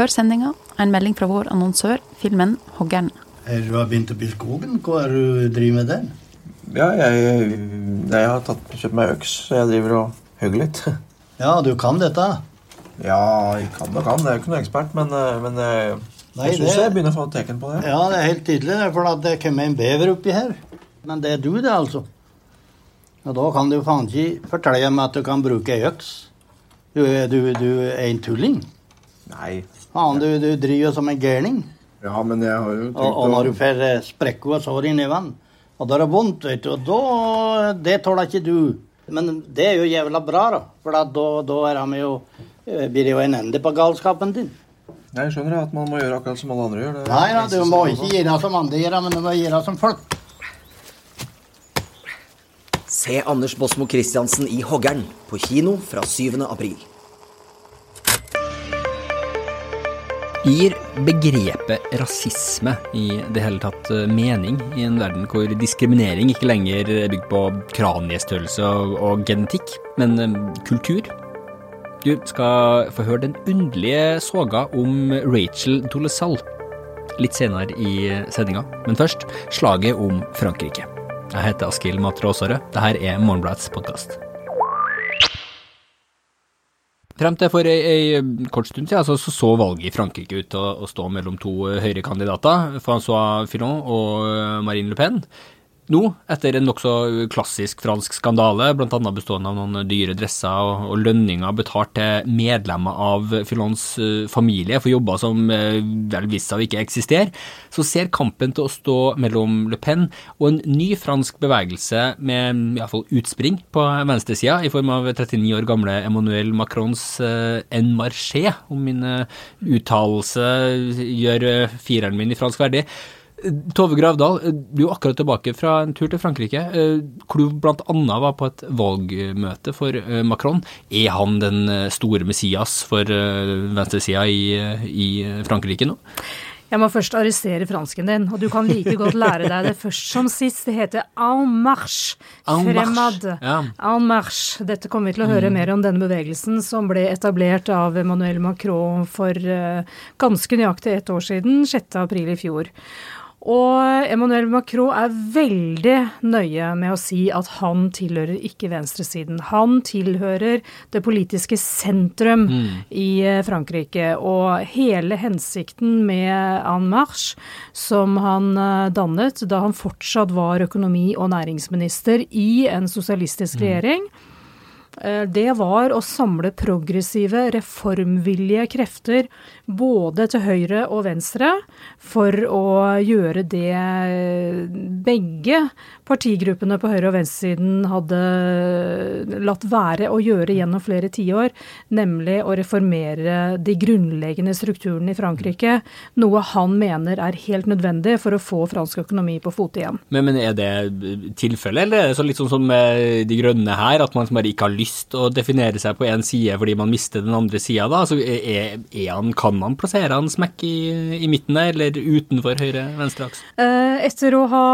Før sendinga en melding fra vår annonsør, filmen 'Hoggern'. Er du har begynt opp i skogen? Hva er du driver med der? Ja, jeg, jeg har tatt, kjøpt meg øks, så jeg driver og hugger litt. Ja, du kan dette? Ja, jeg kan og kan. Jeg er jo ikke noen ekspert, men, eh, men jeg, Nei, jeg syns jeg begynner å få teken på det. Ja, det er helt tydelig, for at det kommer en bever oppi her. Men det er du, det, altså. Og da kan du faen ikke fortelle meg at du kan bruke ei øks. Du, du, du er en tulling. Nei. Faen, du, du driver som en gærning. Ja, men jeg har jo tenkt Og, og når du får eh, sprekker og sår i neven, og da er det vondt, vet du, og da Det tåler ikke du. Men det er jo jævla bra, da. For da, da, er han jo eh, blir det jo en ende på galskapen din. Jeg skjønner at man må gjøre akkurat som alle andre gjør. Det Nei da, du må ikke gjøre som andre gjør, men du må gjøre som folk. Se Anders Båsmo Christiansen i Hoggern på kino fra 7. april. Gir begrepet rasisme i det hele tatt eh, mening i en verden hvor diskriminering ikke lenger er bygd på kraniestørrelse og, genetikk, men eh, kultur? Du skal få høre den underlige soga om Rachel Dolezal litt senere i sendinga, men først slaget om Frankrike. Jeg heter Askild Matre Aasare. Dette er Morgenbladets podkast. Frem til for ei, kort stund siden så, så, så valget i Frankrike ut til å, å stå mellom to høyrekandidater, Francois Fillon og Marine Le Pen. Nå, etter en nokså klassisk fransk skandale, bl.a. bestående av noen dyre dresser og, og lønninger betalt til medlemmer av Fillons uh, familie for jobber som uh, vel viste ikke eksistere, så ser kampen til å stå mellom Le Pen og en ny fransk bevegelse med iallfall utspring på venstresida, i form av 39 år gamle Emmanuel Macrons uh, En Marché, om min uttalelse gjør fireren min i fransk verdig. Tove Gravdal, du er akkurat tilbake fra en tur til Frankrike, hvor du bl.a. var på et valgmøte for Macron. Er han den store Messias for venstresida i, i Frankrike nå? Jeg må først arrestere fransken din, og du kan like godt lære deg det først som sist. Det heter en marche. Fremad. Ja. En marche. Dette kommer vi til å høre mm. mer om denne bevegelsen, som ble etablert av Emmanuel Macron for uh, ganske nøyaktig ett år siden, 6. april i fjor. Og Emmanuel Macron er veldig nøye med å si at han tilhører ikke venstresiden. Han tilhører det politiske sentrum mm. i Frankrike. Og hele hensikten med En Marche, som han dannet da han fortsatt var økonomi- og næringsminister i en sosialistisk regjering, mm det var å samle progressive, reformvillige krefter både til høyre og venstre for å gjøre det begge partigruppene på høyre- og venstresiden hadde latt være å gjøre gjennom flere tiår, nemlig å reformere de grunnleggende strukturene i Frankrike, noe han mener er helt nødvendig for å få fransk økonomi på fote igjen. Men, men er det tilfellet, eller er det så litt sånn som med De grønne her, at man bare ikke har lyst å definere seg på én side fordi man mister den andre sida, da? Altså, er, er han, kan man plassere han smekk i, i midten der, eller utenfor høyre-venstre aks? Etter å ha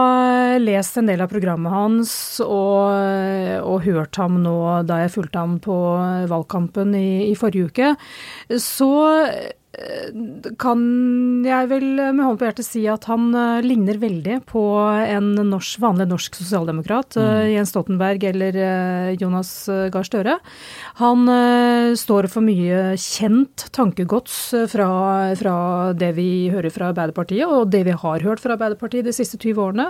lest en del av programmet hans og, og hørt ham nå da jeg fulgte ham på valgkampen i, i forrige uke, så kan jeg vel med hånd på hjertet si at han uh, ligner veldig på en norsk, vanlig norsk sosialdemokrat. Uh, Jens Stoltenberg eller uh, Jonas Gahr Støre. Han står for mye kjent tankegods fra, fra, det vi hører fra Arbeiderpartiet, og det vi har hørt fra Arbeiderpartiet de siste 20 årene.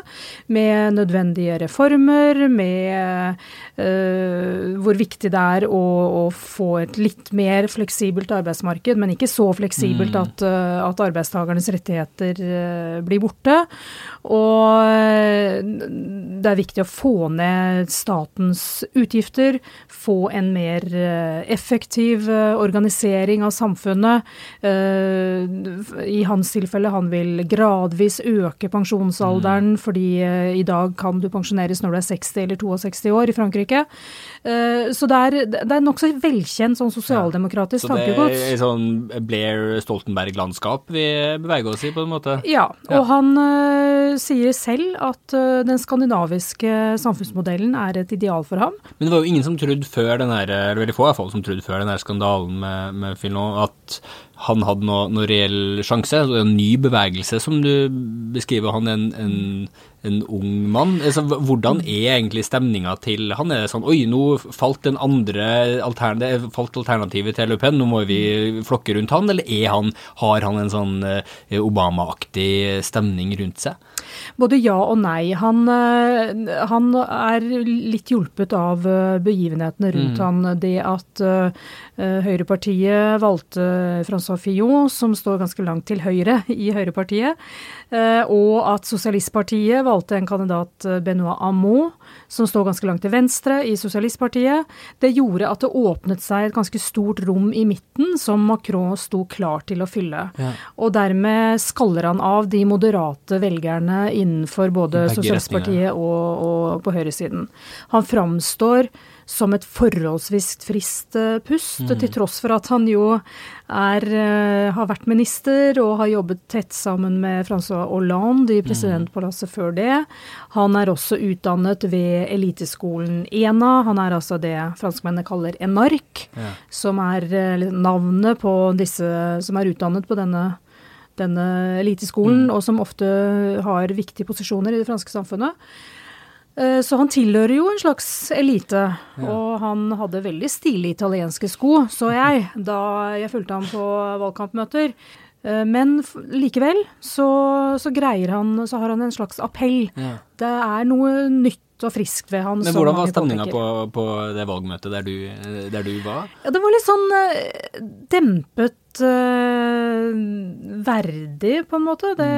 Med nødvendige reformer, med hvor viktig det er å, å få et litt mer fleksibelt arbeidsmarked, men ikke så fleksibelt fleksibelt Mm. at, uh, at arbeidstakernes rettigheter uh, blir borte. Og uh, det er viktig å få ned statens utgifter, få en mer effektiv organisering av samfunnet. I hans tilfelle, han vil gradvis øke pensjonsalderen, mm. fordi i dag kan du pensjoneres når du er 60 eller 62 år i Frankrike. Så det er, det er nokså velkjent sånn sosialdemokratisk ja. tankegods. Så det er sånn Blair Stoltenberg-landskap vi beveger oss i, på en måte? Ja, og ja. han uh, sier selv at uh, den skandinaviske samfunnsmodellen er et ideal for ham. Men det var jo ingen som trodde før den her, eller veldig få i hvert fall, som trodde før den her skandalen med, med Fillon, at han hadde noe, noe reell sjanse. Er En ny bevegelse, som du beskriver. Han en, en, en ung mann. Altså, hvordan er egentlig stemninga til han? Er det sånn Oi, nå falt den andre altern falt alternativet til Le Pen, nå må vi flokke rundt han? Eller er han, har han en sånn eh, Obama-aktig stemning rundt seg? Både ja og nei. Han, eh, han er litt hjulpet av eh, begivenhetene rundt han. Det at eh, Høyrepartiet valgte Francois Fillon, som står ganske langt til høyre i Høyrepartiet, uh, og at Sosialistpartiet valgte en kandidat, Benoit Hamon, som står ganske langt til venstre i Sosialistpartiet. Det gjorde at det åpnet seg et ganske stort rom i midten som Macron sto klar til å fylle. Og dermed skaller han av de moderate velgerne innenfor både Sosialistpartiet og, og på høyresiden. Han framstår som et forholdsvis friskt pust, mm. til tross for at han jo er, eh, har vært minister og har jobbet tett sammen med Francois Hollande i presidentpalasset før det. Han er også utdannet ved eliteskolen ENA. Han er altså det franskmennene kaller enark, som er eh, navnet på disse som er utdannet på denne denne eliteskolen, og som ofte har viktige posisjoner i det franske samfunnet. Eh, Så han tilhører jo en slags elite, og han hadde veldig stilige italienske sko, så jeg, da jeg fulgte ham på valgkampmøter. Eh, Men likevel så, så greier han, så har han en slags appell. Det er noe nytt og friskt ved han. Men hvordan var stemninga på, på det valgmøtet der du, der du var? Ja, det var litt sånn eh, eh, verdig, på en måte. Det,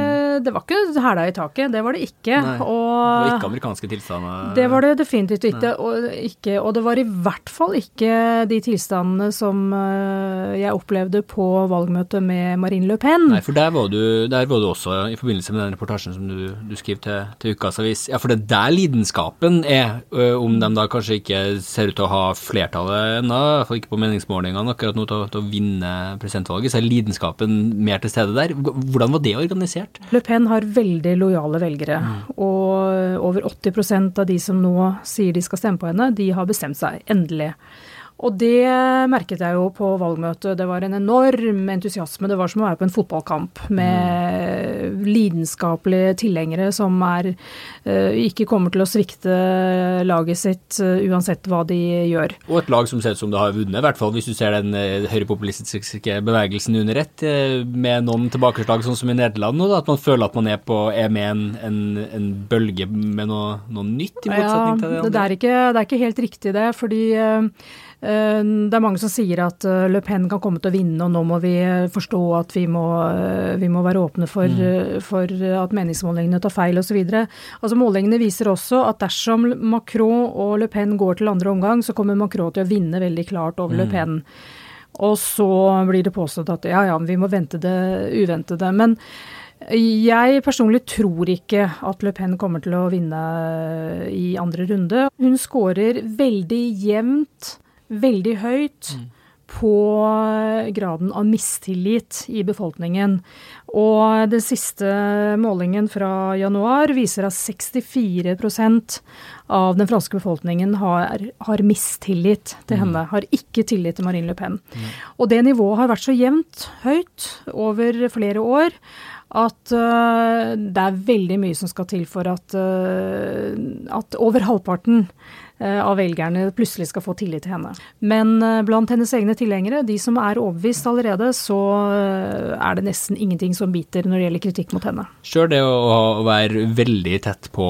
det var ikke hæla i taket, det var det ikke. Nei, og, Det var ikke amerikanske tilstander? Det var det definitivt ikke og, ikke. og det var i hvert fall ikke de tilstandene som uh, jeg opplevde på valgmøtet med Marine Le Pen. Nei, for der var, du, der var du også i forbindelse med den reportasjen som du, du skrev til, til Ukas Avis. Ja, for det er der lidenskapen er, ø, om de da kanskje ikke ser ut til å ha flertallet ennå, i hvert fall ikke på meningsmålingene akkurat nå, til, å- vinne presidentvalget, så er lidenskapen mer til stede der. Hvordan var det organisert? Le Pen har veldig lojale velgere, og over 80% av de som nå sier de skal stemme på henne, de har bestemt seg, endelig. Og det merket jeg jo på valgmøtet. Det var en enorm entusiasme. Det var som å være på en fotballkamp med lidenskapelige tilhengere som er, eh, ikke kommer til å svikte laget sitt eh, uansett hva de gjør. Og et lag som ser ut som det har vunnet, i hvert fall hvis du ser den eh, høyrepopulistiske bevegelsen under ett, med noen tilbakeslag sånn som i Nederland nå, da, at man føler at man er, på, er med en, en, en bølge med noe, noe nytt, i motsetning til det Ja, det er ikke, det er ikke helt riktig det, fordi det er mange som sier at eh, Le Pen kan komme til å vinne, og nå må vi eh, forstå at vi må, eh, vi må være åpne for, Mm. eh, for at meningsmålingene tar feil osv. Altså, målingene viser også at dersom Macron og Le Pen går til andre omgang, så kommer Macron til å vinne veldig klart over Mm. Le Pen. Og så blir det påstått at ja, ja, vi må vente det uventede. Men jeg personlig tror ikke at Le Pen kommer til å vinne i andre runde. Hun scorer veldig jevnt, veldig høyt. På graden av mistillit i befolkningen. Og den siste målingen fra januar viser at 64% av den franske befolkningen har, har mistillit til henne. Har ikke tillit til Marine Le Pen. Og det nivået har vært så jevnt høyt over flere år at uh, det er veldig mye som skal til for at, uh, at over halvparten av velgerne plutselig skal få tillit til henne. Men øh, blant hennes egne tilhengere, de som er overbevist allerede, så øh, er det nesten ingenting som biter når det gjelder kritikk mot henne. Sjøl det å, være veldig tett på,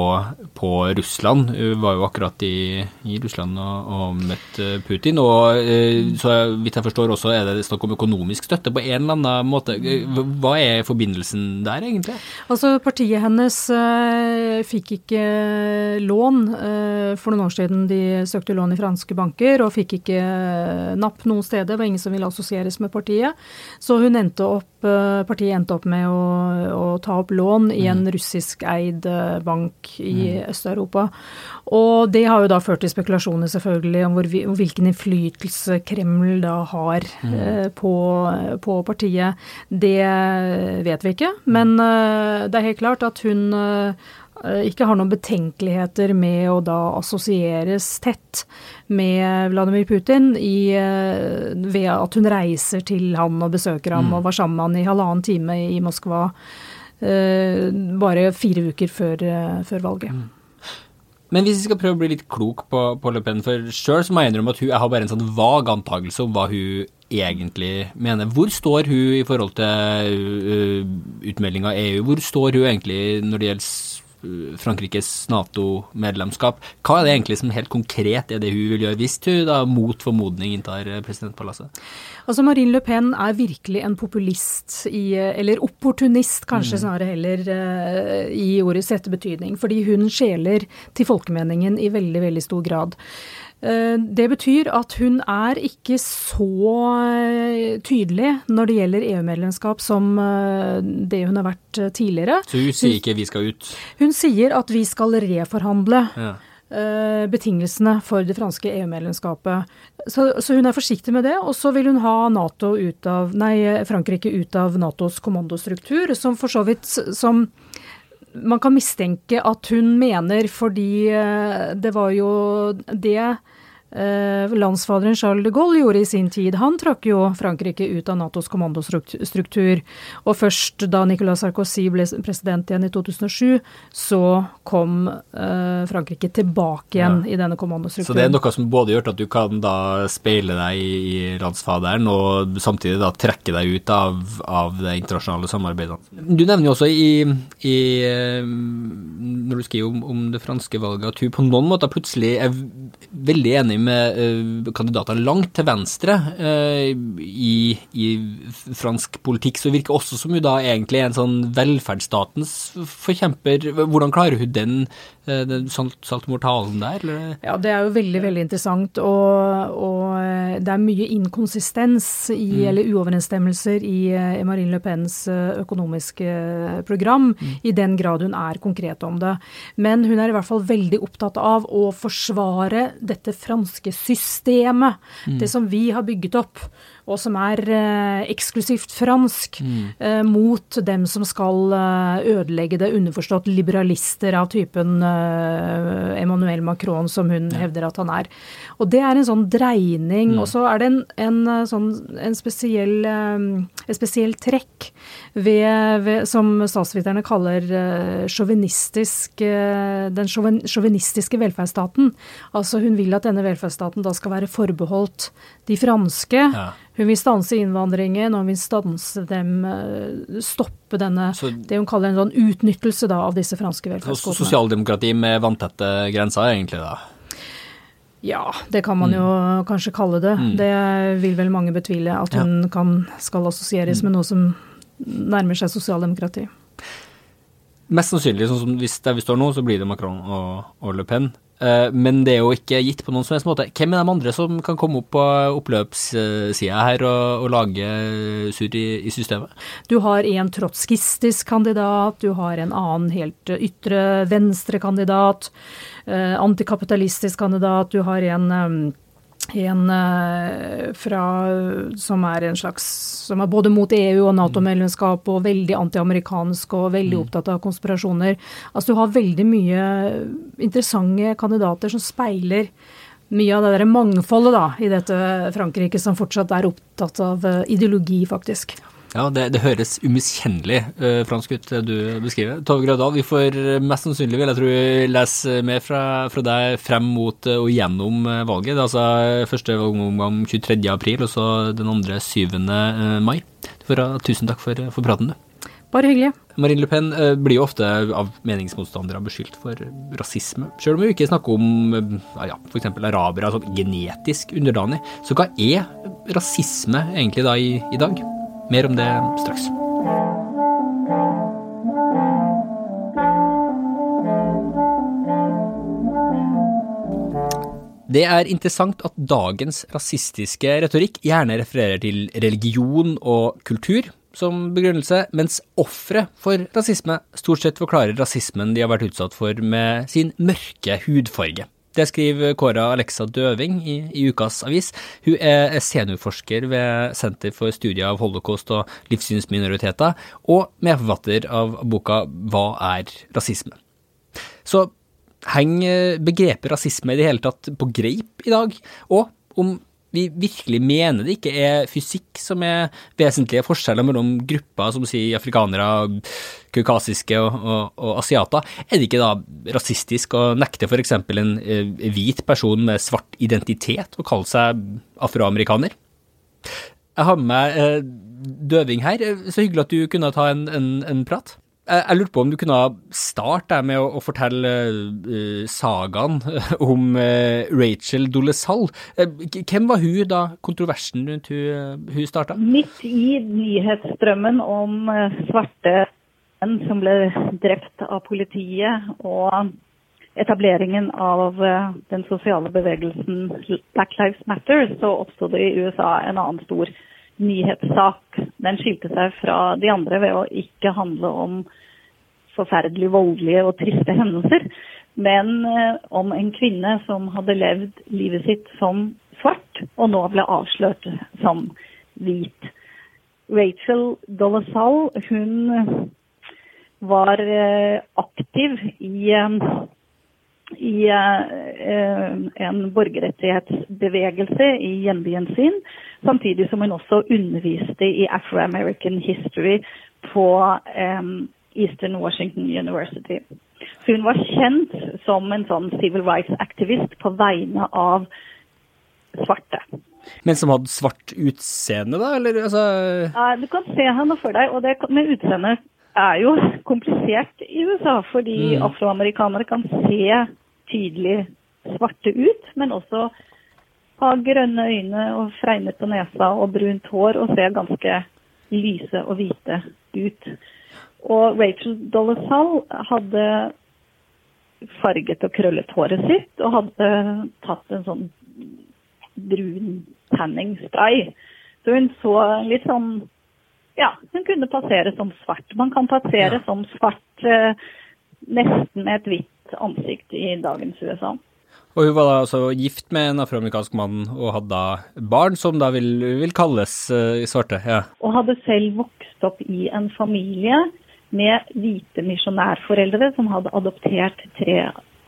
på Russland, Hun var jo akkurat i, i Russland og, og møtt uh, Putin. Og så vidt jeg forstår også er det snakk om økonomisk støtte på en eller annen måte. Hva er forbindelsen der, egentlig? Altså, partiet hennes fikk ikke lån for noen år siden. De søkte lån i franske banker og fikk ikke øh, napp noen steder. Det var ingen som ville assosieres med partiet. Så hun endte opp, øh, partiet endte opp med å, å ta opp lån i en russiskeid øh, bank i Øst-Europa. Og det har jo da ført til spekulasjoner selvfølgelig om, hvor, om hvilken innflytelse Kreml da har eh, på, på partiet. Det vet vi ikke, men eh, det er helt klart at hun eh, eh, ikke har noen betenkeligheter med å da assosieres tett med Vladimir Putin i, eh, ved at hun reiser til han og besøker ham, og var sammen med han i halvannen time i Moskva eh, bare fire uker før, eh, før valget. Men hvis vi skal prøve å bli litt klok på, på Le Pen, for sjøl så må jeg innrømme at hun, jeg har bare en sånn vag antakelse om hva hun egentlig mener. Hvor står hun i forhold til uh, utmelding av EU? Hvor står hun egentlig når det gjelder Frankrikes Nato-medlemskap? Hva er det egentlig som helt konkret er det hun vil gjøre, hvis hun da mot formodning inntar uh, presidentpalasset? Altså Marine Le Pen er virkelig en populist, i, eller opportunist kanskje snarere heller, eh, i ordets rette betydning. Fordi hun skjeler til folkemeningen i veldig, veldig stor grad. Eh, Det betyr at hun er ikke så eh, tydelig når det gjelder EU-medlemskap som eh, det hun har vært tidligere. Så hun sier ikke vi skal ut. Hun sier at vi skal reforhandle Ja. betingelsene for det franske EU-medlemskapet. Så, så hun er forsiktig med det. Og så vil hun ha NATO ut av, nei, Frankrike ut av Natos kommandostruktur, som for så vidt som man kan mistenke at hun mener, fordi eh, det var jo det landsfaderen Charles de Gaulle gjorde i sin tid. Han trakk jo Frankrike ut av Natos kommandostruktur. Og først da Nicolas Sarkozy ble president igjen i 2007, så kom eh, Frankrike tilbake igjen i denne kommandostrukturen. Så det er noe som både gjør at du kan da speile deg i, i landsfaderen, og samtidig da trekke deg ut av, av det internasjonale samarbeidet. Du nevner jo også i, i eh, når du skriver om, om det franske valget, at hun på noen måter plutselig er veldig enig med eh, kandidater langt til venstre eh, i, i fransk politikk, så virker også som hun da egentlig er en sånn velferdsstatens forkjemper. Hvordan klarer hun den, eh, den saltomortalen der? Eller? Ja, det er jo veldig, veldig interessant, og, og det er mye inkonsistens i, eller uoverensstemmelser i Marine Le Pens økonomiske program, program, i den grad hun er konkret om det. Men hun er i hvert fall veldig opptatt av å forsvare dette franske systemet, det som vi har bygget opp, og som er eh, eksklusivt fransk, eh, mot dem som skal eh, ødelegge det, underforstått liberalister av typen Emmanuel Macron, som hun hevder at han er. Og det er en sånn dreining. Og så er det en, en, sånn, en spesiell, et spesiell trekk ved, ved, som statsviterne kaller den sjåvinistiske velferdsstaten. Altså hun vil at denne velferdsstaten da skal være forbeholdt de franske. Ja. Hun vil stanse innvandringen, og hun vil stanse dem, eh, stoppe denne Så- det hun kaller en sånn utnyttelse da av disse franske velferdsgodene. Sosialdemokrati med vanntette grenser, egentlig, da. Ja, det kan man jo kanskje kalle det. Det vil vel mange betvile, at Ja. hun kan, skal assosieres med noe som nærmer seg sosialdemokrati. Mest sannsynlig, sånn som hvis der vi står nå, så blir det Macron og, og Le Pen. Eh, men det er jo ikke gitt på noen som helst måte. Hvem er de andre som kan komme opp på oppløpssida her og, og lage surr i, i systemet? Du har en trotskistisk kandidat, du har en annen helt ytre venstre kandidat, eh, antikapitalistisk kandidat, du har en eh, en eh, fra, som er en slags som er både mot EU og Nato-medlemskap og veldig antiamerikansk og veldig opptatt av konspirasjoner. Altså Du har veldig mye interessante kandidater som speiler mye av det der mangfoldet da, i dette Frankrike, som fortsatt er opptatt av eh, ideologi, faktisk. Ja, det, det høres umiskjennelig uh, fransk ut, det du beskriver. Tove Grødal, vi får mest sannsynlig, vil jeg tro, lese mer fra, fra deg frem mot eh, og gjennom eh, valget. Det er altså første valgomgang 23. april, og så den andre 7. eh, mai. Du får ha tusen takk for, for praten, du. Bare hyggelig. Marine Le Pen uh, blir jo ofte av meningsmotstandere beskyldt for rasisme. Selv om vi ikke snakker om uh, ja, ja, f.eks. arabere, altså genetisk underdanig. Så hva er rasisme egentlig da i, i dag? Mer om det straks. Det er interessant at dagens rasistiske retorikk gjerne refererer til religion og kultur som begrunnelse, mens ofre for rasisme stort sett forklarer rasismen de har vært utsatt for med sin mørke hudfarge. Det skriver Kåra Alexa Døving i, i ukas avis. Hun er seniorforsker ved Senter for studier av holocaust og livssynsminoriteter, og medforfatter av boka Hva er rasisme? Så henger begrepet rasisme i det hele tatt på greip i dag? Og om vi virkelig mener det ikke er fysikk som er vesentlige forskjeller mellom grupper som sier afrikanere, kaukasiske og, og, og, asiater, er det ikke da rasistisk å nekte f.eks. en eh, hvit person med svart identitet å kalle seg afroamerikaner? Jeg har med meg eh, Døving her. Så hyggelig at du kunne ta en, en, en prat. Jeg, lurte på om du kunne starte med å, fortelle uh, sagaen om uh, Rachel Dolezal. Uh, hvem var hun da kontroversen rundt hun, hun starta? Midt i nyhetsstrømmen om svarte menn som ble drept av politiet, og etableringen av den sosiale bevegelsen Black Lives Matter, så oppsto det i USA en annen stor nyhetssak. Den skilte seg fra de andre ved å ikke handle om forferdelig voldelige og triste hendelser, men eh, om en kvinne som hadde levd livet sitt som svart, og nå ble avslørt som hvit. Rachel Dolezal, hun var eh, aktiv i eh, i eh, en borgerrettighetsbevegelse i hjembyen sin, samtidig som hun også underviste i Afro-American history på eh, Eastern Washington University. Så hun var kjent som en sånn civil rights-aktivist på vegne av svarte. Men som hadde svart utseende, da? Eller, altså... Du kan se henne for deg, og det med utseendet er jo komplisert i USA, fordi mm. afroamerikanere kan se tydelig svarte ut, men også ha grønne øyne og fregner på nesa og brunt hår og se ganske lyse og hvite ut. Og Rachel Dolezal hadde farget og krøllet håret sitt og hadde tatt en sånn brun tanning-spray. Så hun så litt sånn Ja, hun kunne passere som svart. Man kan passere ja. som svart eh, nesten med et hvitt ansikt i dagens USA. Og hun var da altså gift med en afroamerikansk mann og hadde da barn som da vil, vil kalles eh, svarte? ja. Og hadde selv vokst opp i en familie med hvite misjonærforeldre som hadde adoptert tre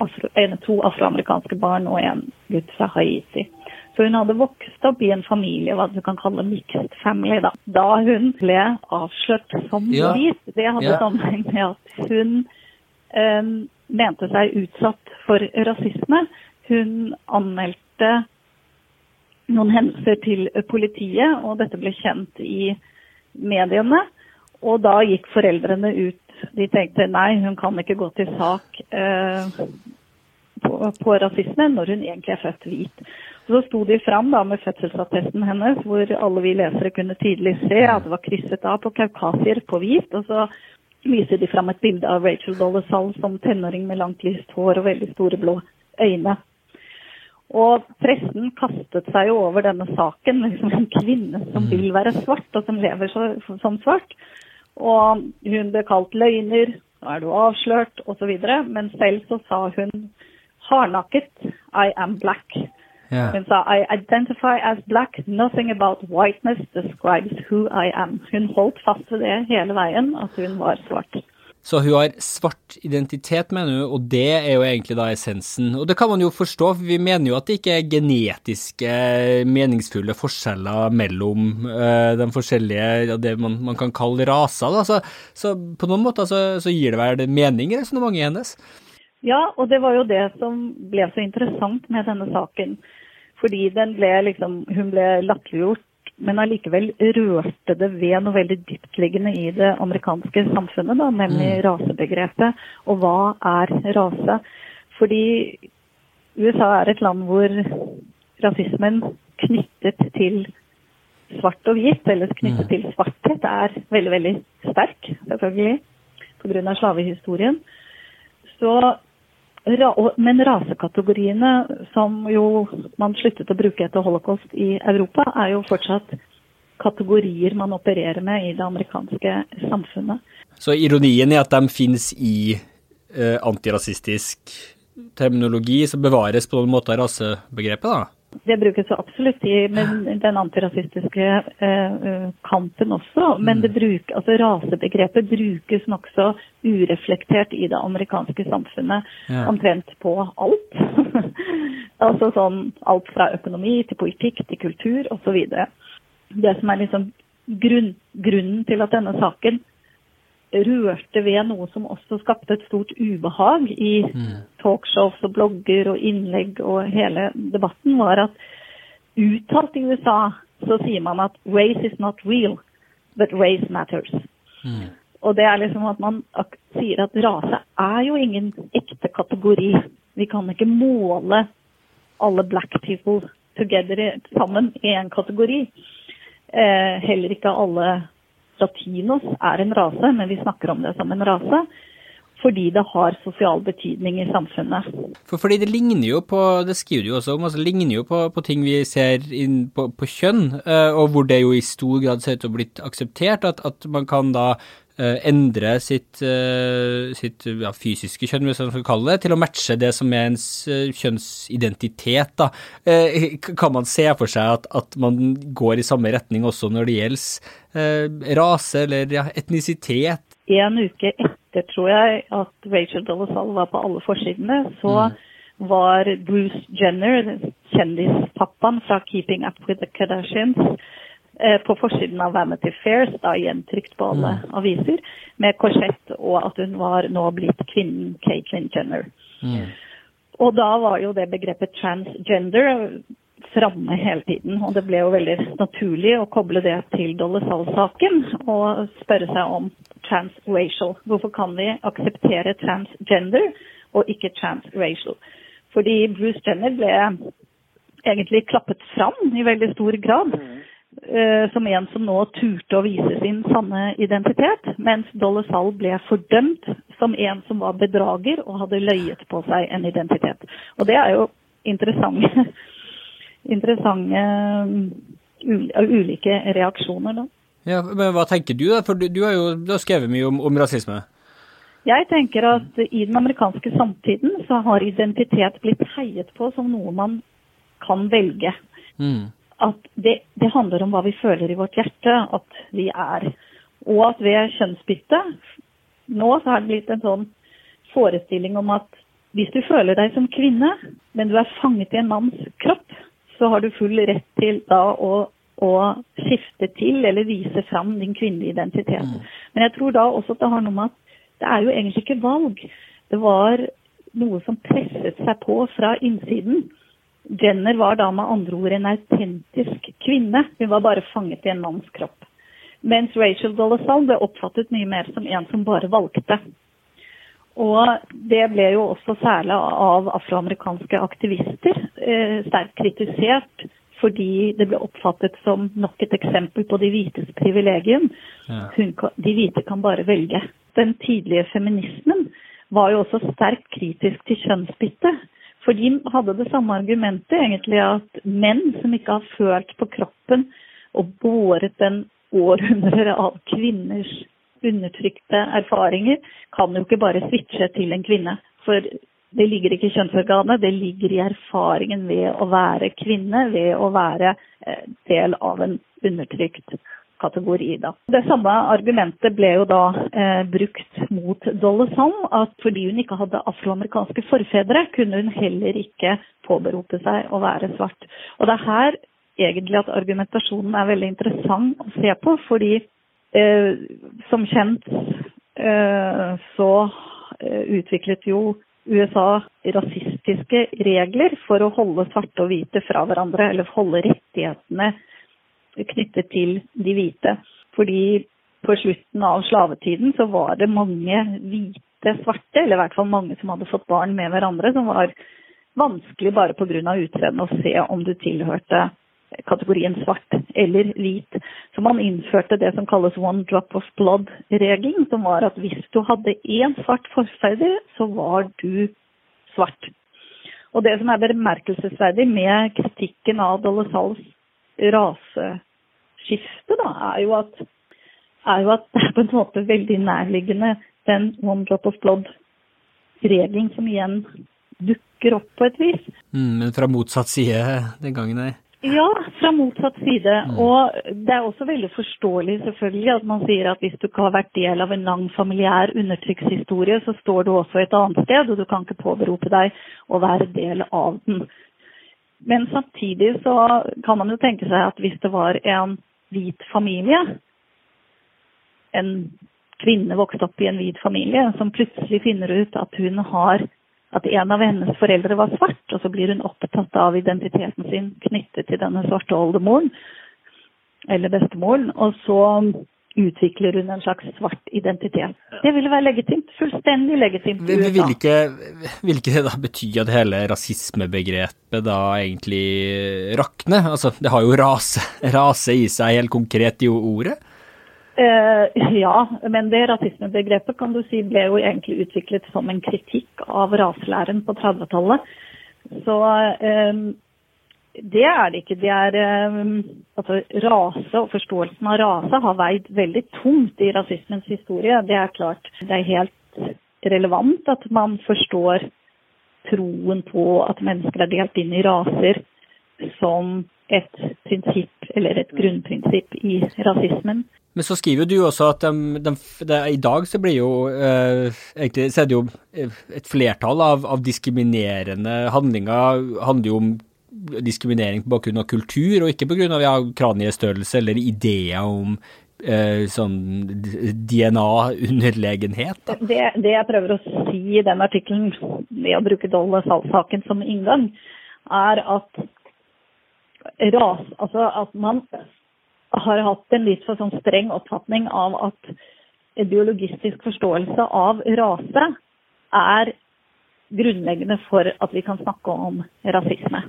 afro, to afroamerikanske barn og en gutt fra Haiti. Så hun hadde vokst opp i en familie, hva du kan kalle mixed family, da. Da hun ble avslørt som ja. hvit, det hadde ja. sammenheng med at hun um, mente seg utsatt for rasisme. Hun anmeldte noen hendelser til politiet, og dette ble kjent i mediene. Og da gikk foreldrene ut. De tenkte nei, hun kan ikke gå til sak eh, på, på, rasisme når hun egentlig er født hvit. Så sto de fram da med fødselsattesten hennes, hvor alle vi lesere kunne tydelig se at det var krysset av på kaukasier på hvit. Og så viser de fram et bilde av Rachel Dolezal som tenåring med langt, lyst hår og veldig store blå øyne. Og pressen kastet seg jo over denne saken. liksom En kvinne som vil være svart, og som lever så, som svart. Og hun ble kalt løgner, nå er du avslørt, osv. Men selv så sa hun hardnakket I am black. Yeah. Hun sa I identify as black, nothing about whiteness describes who I am. Hun holdt fast ved det hele veien, at hun var svart. Så hun har svart identitet, mener du, og det er jo egentlig da essensen. Og det kan man jo forstå, for vi mener jo at det ikke er genetiske meningsfulle forskjeller mellom uh, de forskjellige, det man, man, kan kalle raser. Da. Så, så på noen måter så, så gir det vel mening i resonnementet hennes? Ja, og det var jo det som ble så interessant med denne saken. Fordi ble liksom, hun ble latterliggjort, men allikevel rørte det ved noe veldig dyptliggende i det amerikanske samfunnet, da, nemlig mm. rasebegrepet. Og hva er rase? Fordi USA er et land hvor rasismen knyttet til svart og hvit, eller knyttet mm. til svarthet, er veldig, veldig sterk, selvfølgelig, pga. slavehistorien. Så men rasekategoriene som jo man sluttet å bruke etter holocaust i Europa, er jo fortsatt kategorier man opererer med i det amerikanske samfunnet. Så ironien er at de finnes i eh, antirasistisk terminologi som bevares på noen måte rasebegrepet, da? Det brukes jo absolutt i men den antirasistiske eh, kampen også. Men det bruk, altså rasebegrepet brukes nokså ureflektert i det amerikanske samfunnet. Ja. Omtrent på alt. altså sånn alt fra økonomi til politikk til kultur osv. Det som er liksom grunn, grunnen til at denne saken rørte ved noe som også skapte et stort ubehag i talkshows og blogger og innlegg og hele debatten, var at uttalt i USA så sier man at race is not real, but race matters. Og det er liksom at man sier at rase er jo ingen ekte kategori. Vi kan ikke måle alle black people together i- sammen i en kategori. Eh, heller ikke alle latinos er en rase, men vi snakker om det som en rase. Fordi det har sosial betydning i samfunnet. For, fordi det ligner jo på, det skriver du også om, altså ligner jo på, på ting vi ser på, på kjønn, eh, og hvor det jo i stor grad ser ut til å blitt akseptert, at, at man kan da endre sitt, eh, sitt ja, fysiske kjønn, hvis man skal kalle det, til å matche det som er ens eh, kjønnsidentitet. Da. Eh, kan man se for seg at, at man går i samme retning også når det gjelder eh, rase eller ja, etnisitet? En uke etter, tror jeg, at Rachel Dolezal var på alle forsidene, så var Bruce Jenner, kjendispappaen fra Keeping Up With The Kardashians, eh, på forsiden av Vanity Fairs, da gjentrykt på alle aviser, med korsett og at hun var nå blitt kvinnen Caitlyn Jenner. Og da var jo det begrepet transgender framme hele tiden, og det ble jo veldig naturlig å koble det til Dolezal-saken og spørre seg om transracial. Hvorfor kan vi akseptere transgender og ikke transracial? Fordi Bruce Jenner ble egentlig klappet fram i veldig stor grad eh, som en som nå turte å vise sin sanne identitet, mens Dolezal ble fordømt som en som var bedrager og hadde løyet på seg en identitet. Og det er jo interessante, interessante um, ulike reaksjoner, da. Ja, men hva tenker du da? For du, du har jo du har skrevet mye om, om rasisme. Jeg tenker at i den amerikanske samtiden så har identitet blitt heiet på som noe man kan velge. Mm. At det, det handler om hva vi føler i vårt hjerte at vi er. Og at ved kjønnsbytte Nå så har det blitt en sånn forestilling om at hvis du føler deg som kvinne, men du er fanget i en manns kropp, så har du full rett til da å, å skifte til eller vise fram din kvinnelige identitet. Men jeg tror da også at det har noe med at det er jo egentlig ikke valg. Det var noe som presset seg på fra innsiden. Jenner var da med andre ord en autentisk kvinne. Hun var bare fanget i en manns kropp. Mens Rachel Dolezal ble oppfattet mye mer som en som bare valgte. Og det ble jo også særlig av afroamerikanske aktivister eh, sterkt kritisert fordi det ble oppfattet som nok et eksempel på de hvites privilegium. Ja. Hun, de hvite kan bare velge. Den tidlige feminismen var jo også sterkt kritisk til kjønnsbytte. For de hadde det samme argumentet, egentlig, at menn som ikke har følt på kroppen og båret den århundrer av kvinners undertrykte erfaringer, kan jo ikke bare switche til en kvinne. For det ligger ikke i kjønnsorganet, det ligger i erfaringen ved å være kvinne, ved å være eh, del av en undertrykt kategori. Da. Det samme argumentet ble jo da eh, brukt mot Dolezal, at fordi hun ikke hadde afroamerikanske forfedre, kunne hun heller ikke påberope seg å være svart. Og det er her egentlig at argumentasjonen er veldig interessant å se på, fordi eh, som kjent eh, så eh, utviklet jo USA rasistiske regler for å holde svarte og hvite fra hverandre, eller holde rettighetene knyttet til de hvite. Fordi på slutten av slavetiden så var det mange hvite svarte, eller i hvert fall mange som hadde fått barn med hverandre, som var vanskelig bare pga. utseendet å se om du tilhørte kategorien svart eller hvit. Så man innførte det som kalles one drop of blood-regelen, som var at hvis du hadde én svart forferder, så var du svart. Og det som er bemerkelsesverdig med kritikken av Dolezals raseskifte, da, er jo at er jo at det er på en måte veldig nærliggende den one drop of blood-regelen som igjen dukker opp på et vis. Mm, men fra motsatt side den gangen, nei. Ja, fra motsatt side. Og det er også veldig forståelig selvfølgelig at man sier at hvis du ikke har vært del av en lang familiær undertrykkshistorie, så står du også et annet sted, og du kan ikke påberope deg å være del av den. Men samtidig så kan man jo tenke seg at hvis det var en hvit familie, en kvinne vokst opp i en hvit familie, som plutselig finner ut at hun har at en av hennes foreldre var svart, og så blir hun opptatt av identiteten sin knyttet til denne svarte oldemoren, eller bestemoren, og så utvikler hun en slags svart identitet. Det ville være legitimt. Fullstendig legitimt Vil, vil, ikke, vil ikke det da bety at hele rasismebegrepet da egentlig rakner? Altså, det har jo rase, rase i seg helt konkret i ordet. Eh, ja, men det rasismebegrepet kan du si ble jo egentlig utviklet som en kritikk av raselæren på 30-tallet. Så eh, det er det ikke. Det er eh, altså rase og forståelsen av rase har veid veldig tungt i rasismens historie. Det er klart. Det er helt relevant at man forstår troen på at mennesker er delt inn i raser som et prinsipp, eller et grunnprinsipp i rasismen. Men så skriver du jo også at de, de, de, i dag så blir jo eh, egentlig så er det jo eh, et flertall av, av diskriminerende handlinger handler jo om diskriminering på bakgrunn av kultur, og ikke på grunn av ja, kraniestørrelse eller ideer om eh, sånn DNA-underlegenhet. Det, det jeg prøver å si i den artikkelen, ved å bruke Dolle-saken som inngang, er at ras, altså at man har hatt en litt for sånn streng oppfatning av at biologistisk forståelse av rase er grunnleggende for at vi kan snakke om rasisme.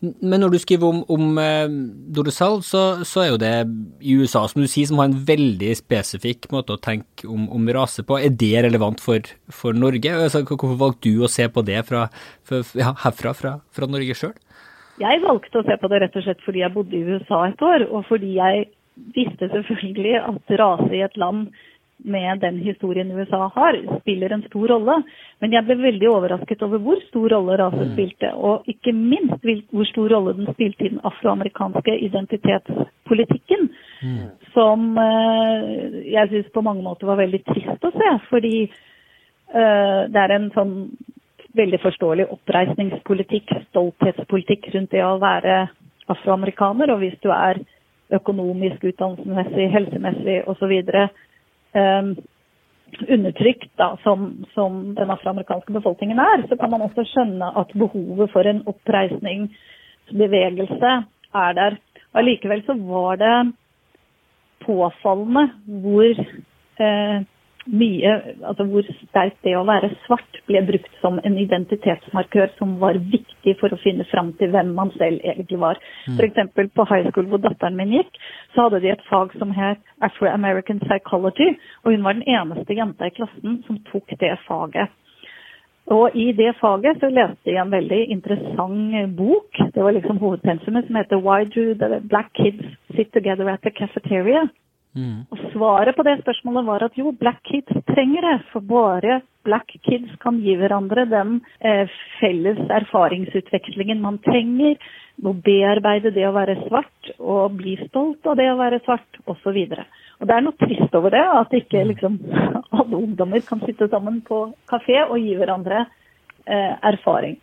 Men når du skriver om, om eh, så, så er jo det i USA, som du sier, som har en veldig spesifikk måte å tenke om, om rase på. Er det relevant for, for Norge? Altså, hvorfor valgte du å se på det fra, for, ja, herfra, fra, fra Norge sjøl? Jeg valgte å se på det rett og slett fordi jeg bodde i USA et år, og fordi jeg visste selvfølgelig at rase i et land med den historien USA har, spiller en stor rolle. Men jeg ble veldig overrasket over hvor stor rolle rase spilte, og ikke minst hvor stor rolle den spilte i den afroamerikanske identitetspolitikken. Som eh, jeg syns på mange måter var veldig trist å se, fordi eh, det er en sånn veldig forståelig oppreisningspolitikk, stolthetspolitikk rundt det å være afroamerikaner. Og hvis du er økonomisk, utdannelsesmessig, helsemessig osv. Um, undertrykt da, som, som den afroamerikanske befolkningen er, så kan man også skjønne at behovet for en oppreisningsbevegelse er der. Allikevel så var det påfallende hvor eh, mye, altså hvor sterkt det å være svart ble brukt som en identitetsmarkør som var viktig for å finne fram til hvem man selv egentlig var. F.eks. på high school hvor datteren min gikk, så hadde de et fag som het Afro-American Psychology, og hun var den eneste jenta i klassen som tok det faget. Og i det faget så leste jeg en veldig interessant bok. Det var liksom hovedpensumet som heter Why do the black kids sit together at the cafeteria? Og svaret på det spørsmålet var at jo, black kids trenger det. For bare black kids kan gi hverandre den eh, felles erfaringsutvekslingen man trenger. Å bearbeide det å være svart og bli stolt av det å være svart osv. Og det er noe trist over det, at ikke liksom alle ungdommer kan sitte sammen på kafé og gi hverandre eh, erfaring.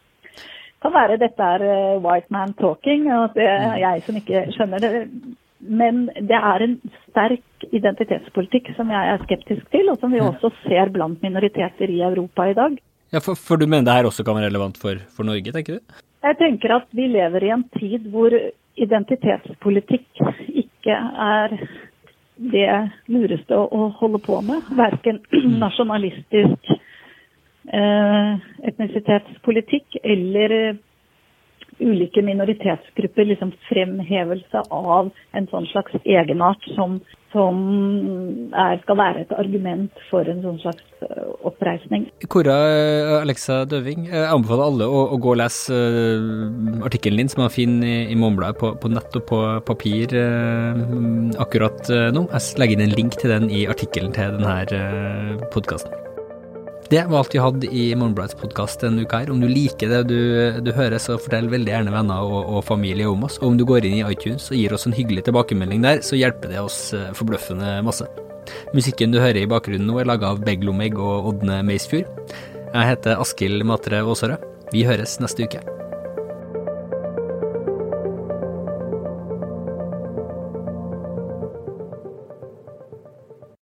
Kan være dette er eh, white man talking, og at det er jeg som ikke skjønner det. Men det er en sterk identitetspolitikk som jeg er skeptisk til, og som vi også ser blant minoriteter i Europa i dag. Ja, for, for du mener det her også kan være relevant for, for Norge, tenker du? Jeg tenker at vi lever i en tid hvor identitetspolitikk ikke er det lureste å, holde på med. Verken nasjonalistisk eh, etnisitetspolitikk eller eh, ulike minoritetsgrupper liksom fremhevelse av en sånn slags egenart som, som er, skal være et argument for en sånn slags eh, oppreisning. Kora eh, Alexa Døving, jeg anbefaler alle å, å gå og lese artikkelen din som er fin i, i Morgenbladet på, på nett og på papir akkurat nå. Jeg legger inn en link til den i artikkelen til denne podkasten. Det var alt vi hadde i Morgenbladets podkast denne uka her. Om du liker det du, du hører, så fortell veldig gjerne venner og, og, familie om oss. Og om du går inn i iTunes og gir oss en hyggelig tilbakemelding der, så hjelper det oss eh, forbløffende masse. Musikken du hører i bakgrunnen nå er laga av Beglomegg og Ådne Meisfjord. Jeg heter Askild Matre Aasarød. Vi høres neste uke.